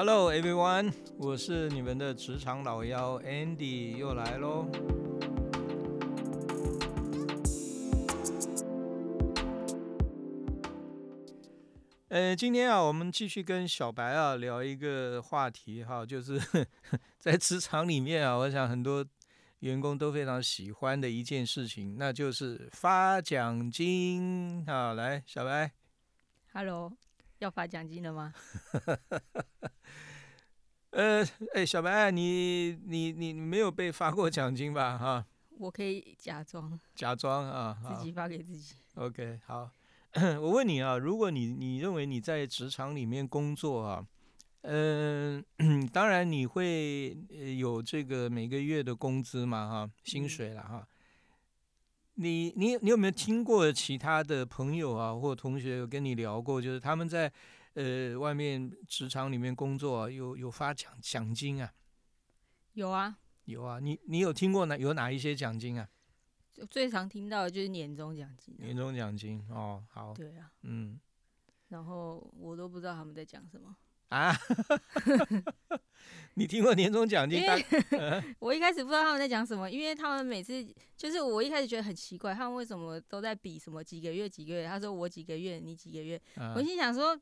Hello everyone，我是你们的职场老妖 Andy 又来喽。呃，今天啊，我们继续跟小白啊聊一个话题哈，就是 在职场里面啊，我想很多员工都非常喜欢的一件事情，那就是发奖金啊。来，小白，Hello，要发奖金了吗？呃，哎，小白，你你你没有被发过奖金吧？哈，我可以假装，假装啊，自己发给自己。OK，好。我问你啊，如果你你认为你在职场里面工作啊，嗯，当然你会有这个每个月的工资嘛，哈，薪水了哈。你你你有没有听过其他的朋友啊或同学有跟你聊过，就是他们在呃外面职场里面工作有有发奖奖金啊？有啊，有啊。你你有听过哪有哪一些奖金啊？最常听到的就是年终奖金。年终奖金哦，好。对啊，嗯。然后我都不知道他们在讲什么啊。你听过年终奖金？我一开始不知道他们在讲什么，因为他们每次就是我一开始觉得很奇怪，他们为什么都在比什么几个月几个月？他说我几个月，你几个月。我心想说，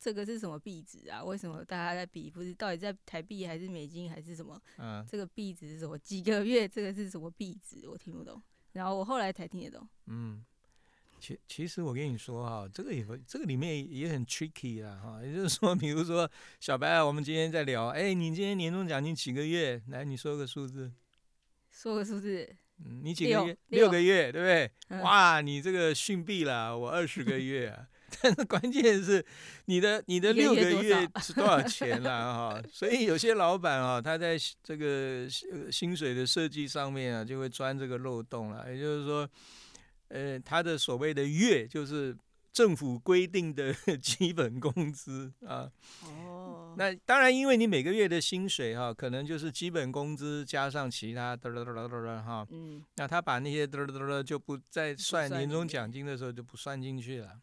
这个是什么币值啊？为什么大家在比？不是到底在台币还是美金还是什么？嗯，这个币值是什么？几个月？这个是什么币值？我听不懂。然后我后来才听得懂。嗯，其其实我跟你说哈，这个也这个里面也很 tricky 啦哈。也就是说，比如说小白，啊我们今天在聊，哎，你今天年终奖金几个月？来，你说个数字。说个数字。嗯，你几个月？六个月，对不对？哇，你这个逊毙了，我二十个月啊。但是关键是，你的你的六个月是多少 钱啊哈？所以有些老板啊，他在这个薪水的设计上面啊，就会钻这个漏洞了。也就是说，呃，他的所谓的月就是政府规定的 基本工资啊。哦。那当然，因为你每个月的薪水哈，可能就是基本工资加上其他嘚嘚嘚嘚嘚哈。嗯。那他把那些嘚嘚嘚嘚就不再算年终奖金的时候就不算进去了。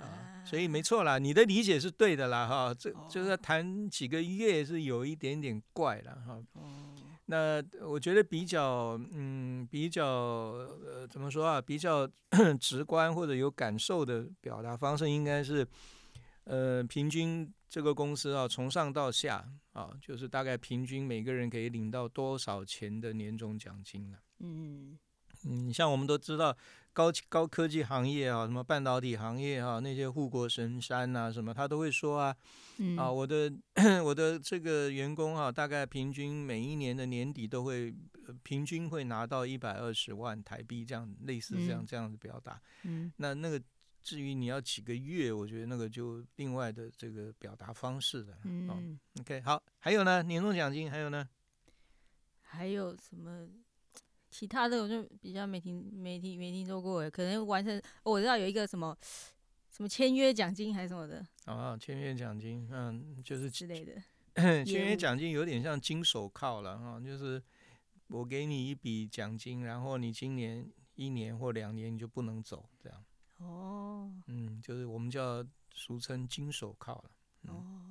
啊，所以没错啦，你的理解是对的啦，哈，这就是谈几个月是有一点点怪了，哈。那我觉得比较，嗯，比较，呃，怎么说啊？比较 直观或者有感受的表达方式，应该是，呃，平均这个公司啊，从上到下啊，就是大概平均每个人可以领到多少钱的年终奖金了。嗯嗯，像我们都知道。高高科技行业啊，什么半导体行业啊，那些护国神山呐，什么他都会说啊，啊，我的我的这个员工啊，大概平均每一年的年底都会平均会拿到一百二十万台币，这样类似这样这样子表达。嗯，那那个至于你要几个月，我觉得那个就另外的这个表达方式了。嗯，OK，好，还有呢，年终奖金还有呢，还有什么？其他的我就比较没听没听没听说过，可能完成我知道有一个什么什么签约奖金还是什么的。哦，签约奖金，嗯，就是之类的。签约奖金有点像金手铐了哈，就是我给你一笔奖金，然后你今年一年或两年你就不能走这样。哦。嗯，就是我们叫俗称金手铐了。哦。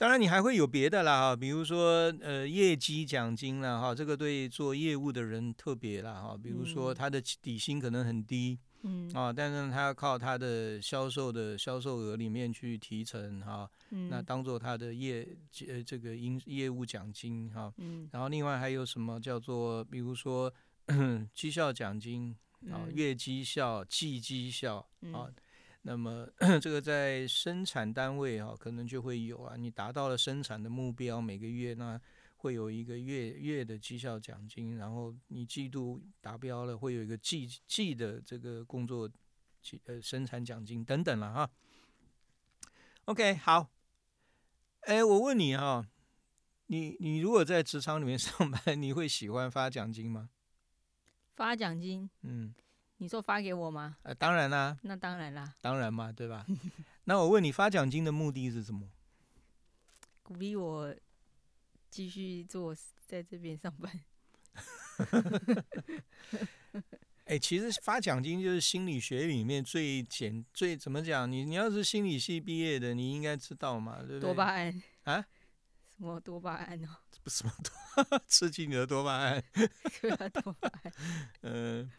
当然，你还会有别的啦哈，比如说呃业绩奖金啦哈，这个对做业务的人特别啦哈，比如说他的底薪可能很低，嗯。啊，但是他要靠他的销售的销售额里面去提成哈，那当做他的业呃这个营业务奖金哈，嗯，然后另外还有什么叫做比如说 绩效奖金啊，月绩效、季绩效啊。那么 这个在生产单位啊，可能就会有啊，你达到了生产的目标，每个月那会有一个月月的绩效奖金，然后你季度达标了，会有一个季季的这个工作呃生产奖金等等了哈。OK，好，哎，我问你哈，你你如果在职场里面上班，你会喜欢发奖金吗？发奖金，嗯。你说发给我吗？呃，当然啦。那当然啦。当然嘛，对吧？那我问你，发奖金的目的是什么？鼓励我继续做在这边上班。哎，其实发奖金就是心理学里面最简最怎么讲？你你要是心理系毕业的，你应该知道嘛，对不对？多巴胺啊？什么多巴胺哦？不什么多刺激你的多巴胺？对啊，多巴胺。嗯，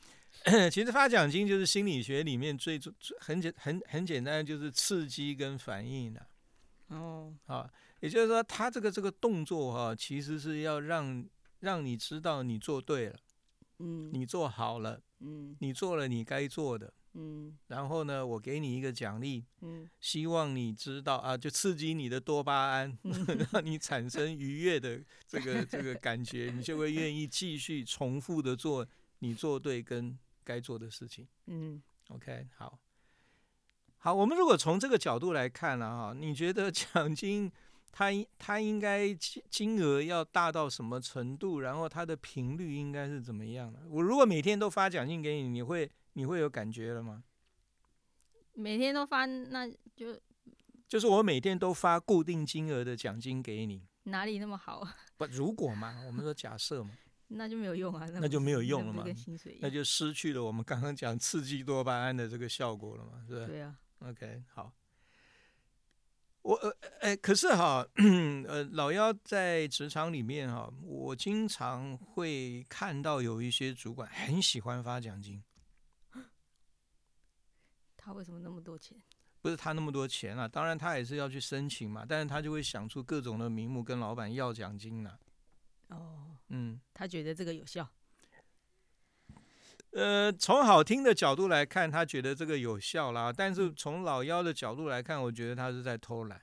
其实发奖金就是心理学里面最最很简很很简单，就是刺激跟反应的。哦，啊，也就是说，他这个这个动作哈，其实是要让让你知道你做对了，嗯，你做好了，嗯，你做了你该做的，嗯，然后呢，我给你一个奖励，嗯，希望你知道啊，就刺激你的多巴胺，让你产生愉悦的这个这个感觉，你就会愿意继续重复的做你做对跟该做的事情。嗯，OK，好。好，我们如果从这个角度来看了哈，你觉得奖金它它应该金金额要大到什么程度？然后它的频率应该是怎么样的？我如果每天都发奖金给你，你会你会有感觉了吗？每天都发，那就就是我每天都发固定金额的奖金给你，哪里那么好？不，如果嘛，我们说假设嘛。那就没有用啊，那就没有用了嘛，那就失去了我们刚刚讲刺激多巴胺的这个效果了嘛，是吧？对啊。OK，好。我呃哎，可是哈，呃，老幺在职场里面哈，我经常会看到有一些主管很喜欢发奖金。他为什么那么多钱？不是他那么多钱啊，当然他也是要去申请嘛，但是他就会想出各种的名目跟老板要奖金呢。哦，嗯，他觉得这个有效。呃，从好听的角度来看，他觉得这个有效啦。但是从老幺的角度来看，我觉得他是在偷懒。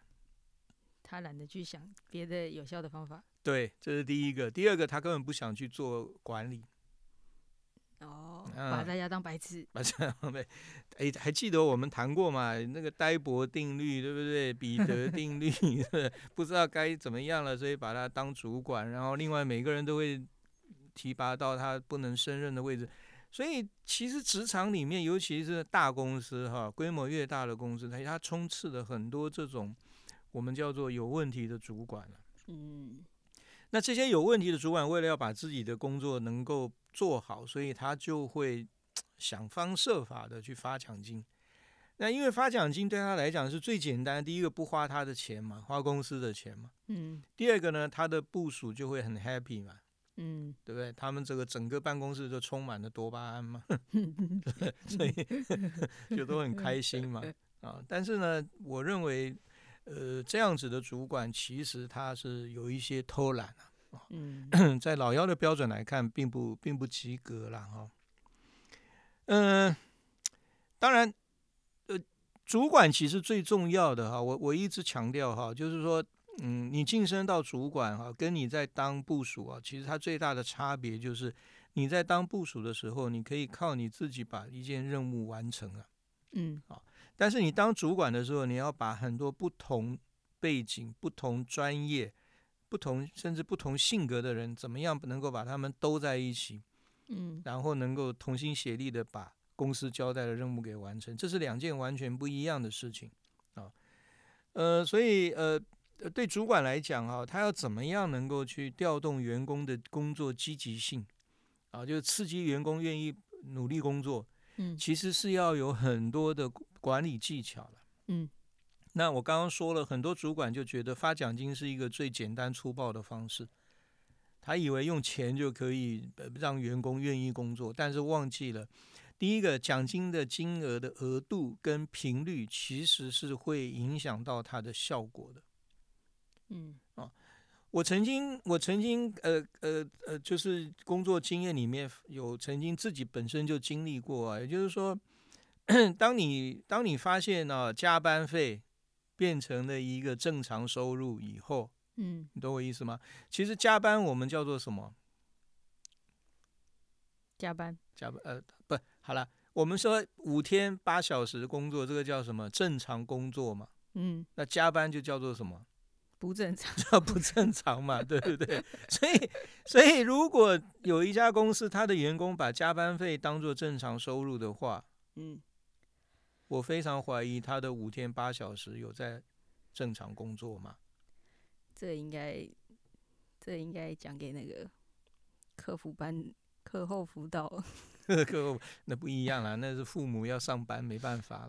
他懒得去想别的有效的方法。对，这是第一个。第二个，他根本不想去做管理。哦，把大家当白痴。把这样呗。哎，还记得我们谈过嘛？那个呆博定律，对不对？彼得定律，不知道该怎么样了，所以把他当主管。然后另外每个人都会提拔到他不能胜任的位置。所以其实职场里面，尤其是大公司哈，规模越大的公司，它它充斥了很多这种我们叫做有问题的主管嗯，那这些有问题的主管，为了要把自己的工作能够做好，所以他就会想方设法的去发奖金。那因为发奖金对他来讲是最简单，第一个不花他的钱嘛，花公司的钱嘛。嗯。第二个呢，他的部署就会很 happy 嘛。嗯，对不对？他们这个整个办公室就充满了多巴胺嘛，所以 就都很开心嘛。啊，但是呢，我认为，呃，这样子的主管其实他是有一些偷懒啊。嗯，在老幺的标准来看，并不并不及格了哈。嗯，当然，呃，主管其实最重要的哈，我我一直强调哈，就是说。嗯，你晋升到主管哈，跟你在当部署啊，其实它最大的差别就是，你在当部署的时候，你可以靠你自己把一件任务完成了，嗯，好，但是你当主管的时候，你要把很多不同背景、不同专业、不同甚至不同性格的人，怎么样能够把他们都在一起，嗯，然后能够同心协力的把公司交代的任务给完成，这是两件完全不一样的事情啊，呃，所以呃。呃，对主管来讲啊，他要怎么样能够去调动员工的工作积极性啊，就刺激员工愿意努力工作。嗯，其实是要有很多的管理技巧了。嗯，那我刚刚说了很多主管就觉得发奖金是一个最简单粗暴的方式，他以为用钱就可以让员工愿意工作，但是忘记了第一个奖金的金额的额度跟频率其实是会影响到它的效果的。嗯啊，我曾经，我曾经，呃呃呃，就是工作经验里面有曾经自己本身就经历过啊，也就是说，当你当你发现呢加班费变成了一个正常收入以后，嗯，你懂我意思吗？其实加班我们叫做什么？加班，加班，呃，不，好了，我们说五天八小时工作，这个叫什么？正常工作嘛。嗯，那加班就叫做什么？不正常，叫不正常嘛，对不对？所以，所以如果有一家公司，他的员工把加班费当做正常收入的话，嗯，我非常怀疑他的五天八小时有在正常工作吗？这应该，这应该讲给那个客服班课后辅导。课后那不一样啦，那是父母要上班，没办法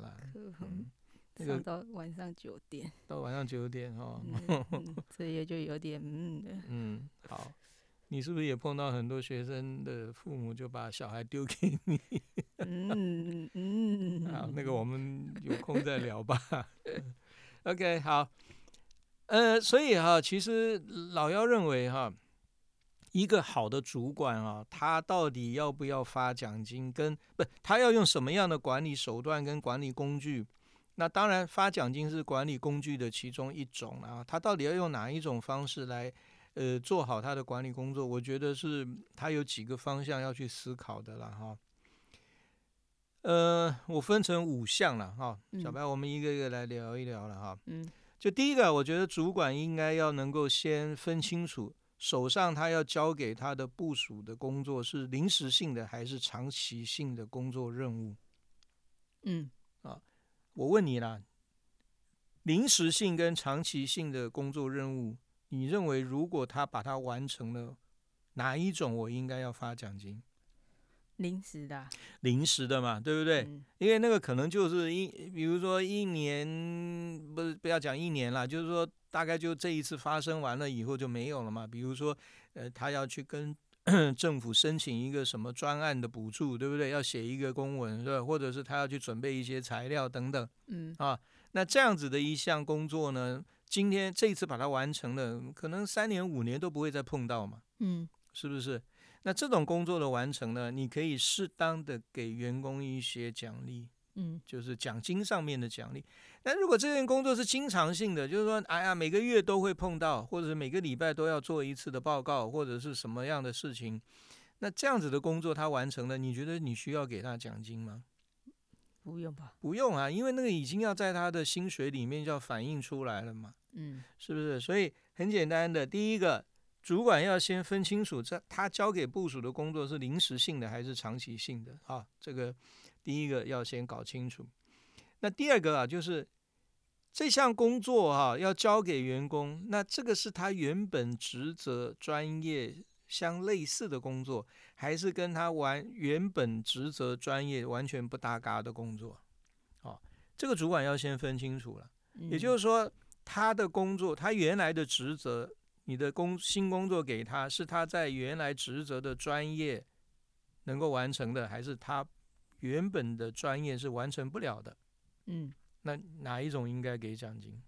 了。上到晚上九点，到晚上九点哦，这也就有点嗯。嗯，好，你是不是也碰到很多学生的父母就把小孩丢给你？嗯 嗯。好，那个我们有空再聊吧。OK，好。呃，所以哈，其实老幺认为哈，一个好的主管啊，他到底要不要发奖金，跟不，他要用什么样的管理手段跟管理工具？那当然，发奖金是管理工具的其中一种啊。他到底要用哪一种方式来，呃，做好他的管理工作？我觉得是他有几个方向要去思考的了哈。呃，我分成五项了哈，小白，我们一个一个来聊一聊了哈。嗯，就第一个，我觉得主管应该要能够先分清楚，手上他要交给他的部署的工作是临时性的还是长期性的工作任务。嗯。我问你啦，临时性跟长期性的工作任务，你认为如果他把它完成了，哪一种我应该要发奖金？临时的，临时的嘛，对不对？因为那个可能就是一，比如说一年，不是不要讲一年了，就是说大概就这一次发生完了以后就没有了嘛。比如说，呃，他要去跟。政府申请一个什么专案的补助，对不对？要写一个公文，是吧？或者是他要去准备一些材料等等，嗯啊，那这样子的一项工作呢，今天这一次把它完成了，可能三年五年都不会再碰到嘛，嗯，是不是？那这种工作的完成呢，你可以适当的给员工一些奖励，嗯，就是奖金上面的奖励。那如果这件工作是经常性的，就是说，哎呀，每个月都会碰到，或者是每个礼拜都要做一次的报告，或者是什么样的事情，那这样子的工作他完成了，你觉得你需要给他奖金吗？不用吧？不用啊，因为那个已经要在他的薪水里面要反映出来了嘛，嗯，是不是？所以很简单的，第一个，主管要先分清楚，这他交给部署的工作是临时性的还是长期性的啊？这个第一个要先搞清楚。那第二个啊，就是这项工作哈要交给员工，那这个是他原本职责专业相类似的工作，还是跟他完原本职责专业完全不搭嘎的工作？哦，这个主管要先分清楚了。也就是说，他的工作，他原来的职责，你的工新工作给他是他在原来职责的专业能够完成的，还是他原本的专业是完成不了的？嗯，那哪一种应该给奖金？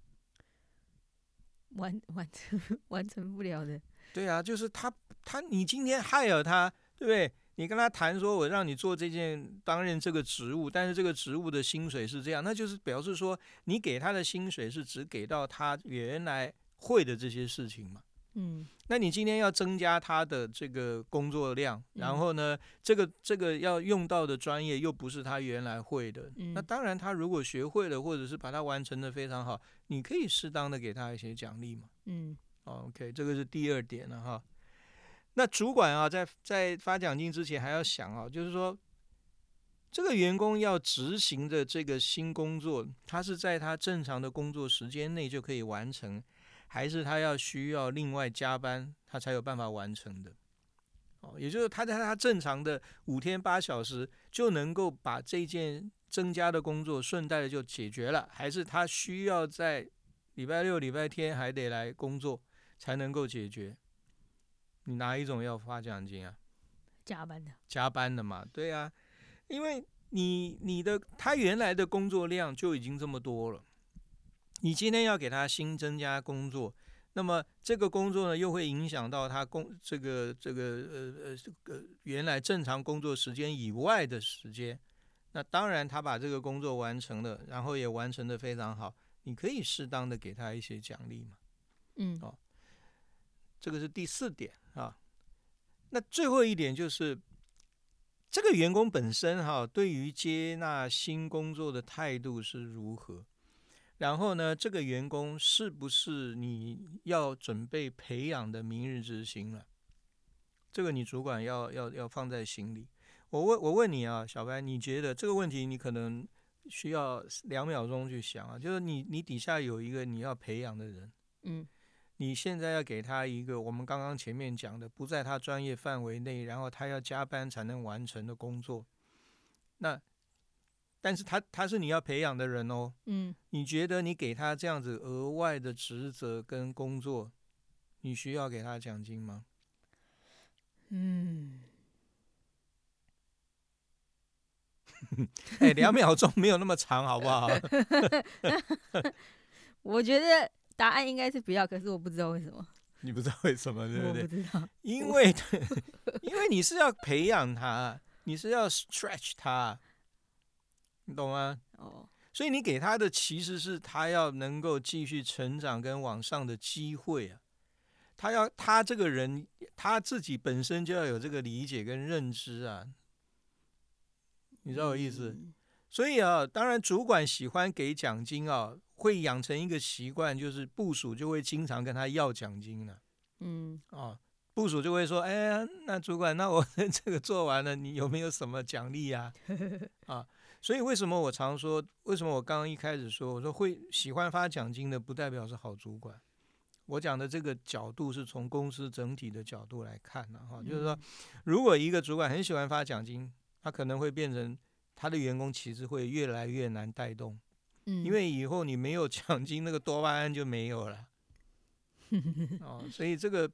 完完成 完成不了的。对啊，就是他他你今天害了他，对不对？你跟他谈说，我让你做这件担任这个职务，但是这个职务的薪水是这样，那就是表示说你给他的薪水是只给到他原来会的这些事情嘛。嗯，那你今天要增加他的这个工作量，然后呢，这个这个要用到的专业又不是他原来会的，那当然他如果学会了，或者是把它完成的非常好，你可以适当的给他一些奖励嘛。嗯，OK，这个是第二点了哈。那主管啊，在在发奖金之前还要想啊，就是说这个员工要执行的这个新工作，他是在他正常的工作时间内就可以完成。还是他要需要另外加班，他才有办法完成的。哦，也就是他在他正常的五天八小时就能够把这件增加的工作顺带的就解决了，还是他需要在礼拜六、礼拜天还得来工作才能够解决？你哪一种要发奖金啊？加班的。加班的嘛，对啊，因为你你的他原来的工作量就已经这么多了。你今天要给他新增加工作，那么这个工作呢，又会影响到他工这个这个呃呃这个原来正常工作时间以外的时间。那当然，他把这个工作完成了，然后也完成的非常好，你可以适当的给他一些奖励嘛。嗯，哦，这个是第四点啊。那最后一点就是，这个员工本身哈，对于接纳新工作的态度是如何？然后呢，这个员工是不是你要准备培养的明日之星了？这个你主管要要要放在心里。我问我问你啊，小白，你觉得这个问题你可能需要两秒钟去想啊，就是你你底下有一个你要培养的人，嗯，你现在要给他一个我们刚刚前面讲的不在他专业范围内，然后他要加班才能完成的工作，那但是他他是你要培养的人哦，嗯，你觉得你给他这样子额外的职责跟工作，你需要给他奖金吗？嗯，哎，两秒钟没有那么长，好不好？我觉得。答案应该是不要，可是我不知道为什么。你不知道为什么，对不对？我不知道，因为 因为你是要培养他，你是要 stretch 他，你懂吗？哦，所以你给他的其实是他要能够继续成长跟往上的机会啊。他要他这个人他自己本身就要有这个理解跟认知啊。你知道我意思？所以啊，当然主管喜欢给奖金啊。会养成一个习惯，就是部署就会经常跟他要奖金了。嗯，哦，部署就会说：“哎呀，那主管，那我 这个做完了，你有没有什么奖励呀？”啊，所以为什么我常说，为什么我刚刚一开始说，我说会喜欢发奖金的，不代表是好主管。我讲的这个角度是从公司整体的角度来看的哈，就是说，如果一个主管很喜欢发奖金，他可能会变成他的员工其实会越来越难带动。因为以后你没有奖金，那个多巴胺就没有了。哦，所以这个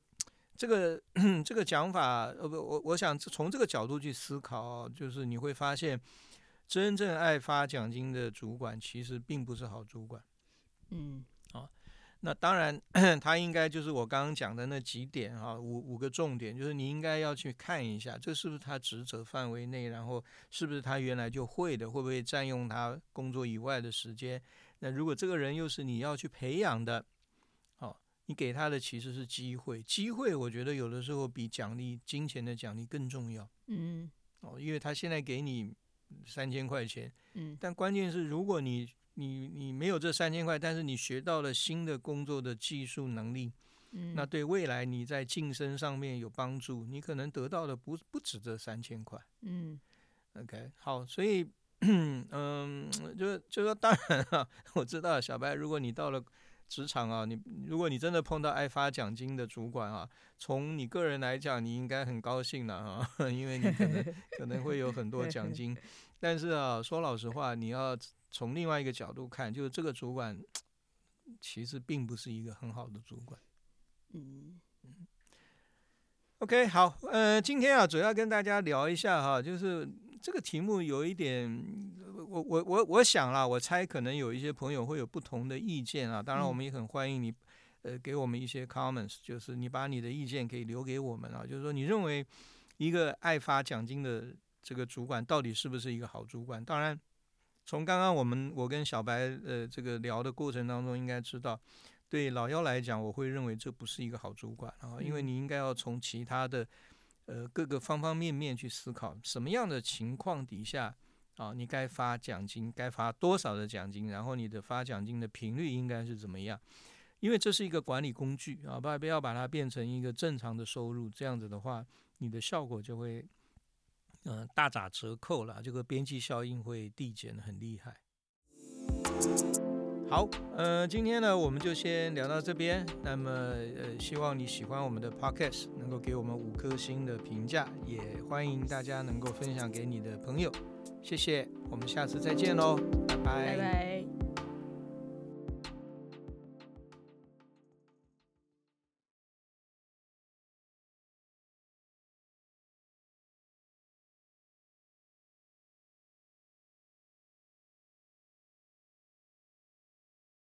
这个这个讲法，呃不，我我想从这个角度去思考，就是你会发现，真正爱发奖金的主管，其实并不是好主管。嗯。那当然，他应该就是我刚刚讲的那几点哈，五五个重点，就是你应该要去看一下，这是不是他职责范围内，然后是不是他原来就会的，会不会占用他工作以外的时间？那如果这个人又是你要去培养的，哦，你给他的其实是机会，机会我觉得有的时候比奖励金钱的奖励更重要。嗯，哦，因为他现在给你三千块钱，嗯，但关键是如果你你你没有这三千块，但是你学到了新的工作的技术能力，嗯，那对未来你在晋升上面有帮助，你可能得到的不不止这三千块，嗯，OK，好，所以，嗯，就就说当然啊，我知道小白，如果你到了职场啊，你如果你真的碰到爱发奖金的主管啊，从你个人来讲，你应该很高兴了啊，因为你可能 可能会有很多奖金，但是啊，说老实话，你要。从另外一个角度看，就是这个主管其实并不是一个很好的主管。嗯嗯。OK，好，呃，今天啊，主要跟大家聊一下哈，就是这个题目有一点，我我我我想啦，我猜可能有一些朋友会有不同的意见啊。当然，我们也很欢迎你，呃，给我们一些 comments，就是你把你的意见可以留给我们啊。就是说，你认为一个爱发奖金的这个主管到底是不是一个好主管？当然。从刚刚我们我跟小白呃这个聊的过程当中，应该知道，对老幺来讲，我会认为这不是一个好主管啊，因为你应该要从其他的呃各个方方面面去思考，什么样的情况底下啊，你该发奖金，该发多少的奖金，然后你的发奖金的频率应该是怎么样？因为这是一个管理工具啊，不不要把它变成一个正常的收入，这样子的话，你的效果就会。嗯，大打折扣了，这个边际效应会递减的很厉害。好，呃，今天呢，我们就先聊到这边。那么，呃，希望你喜欢我们的 podcast，能够给我们五颗星的评价，也欢迎大家能够分享给你的朋友。谢谢，我们下次再见喽，拜拜。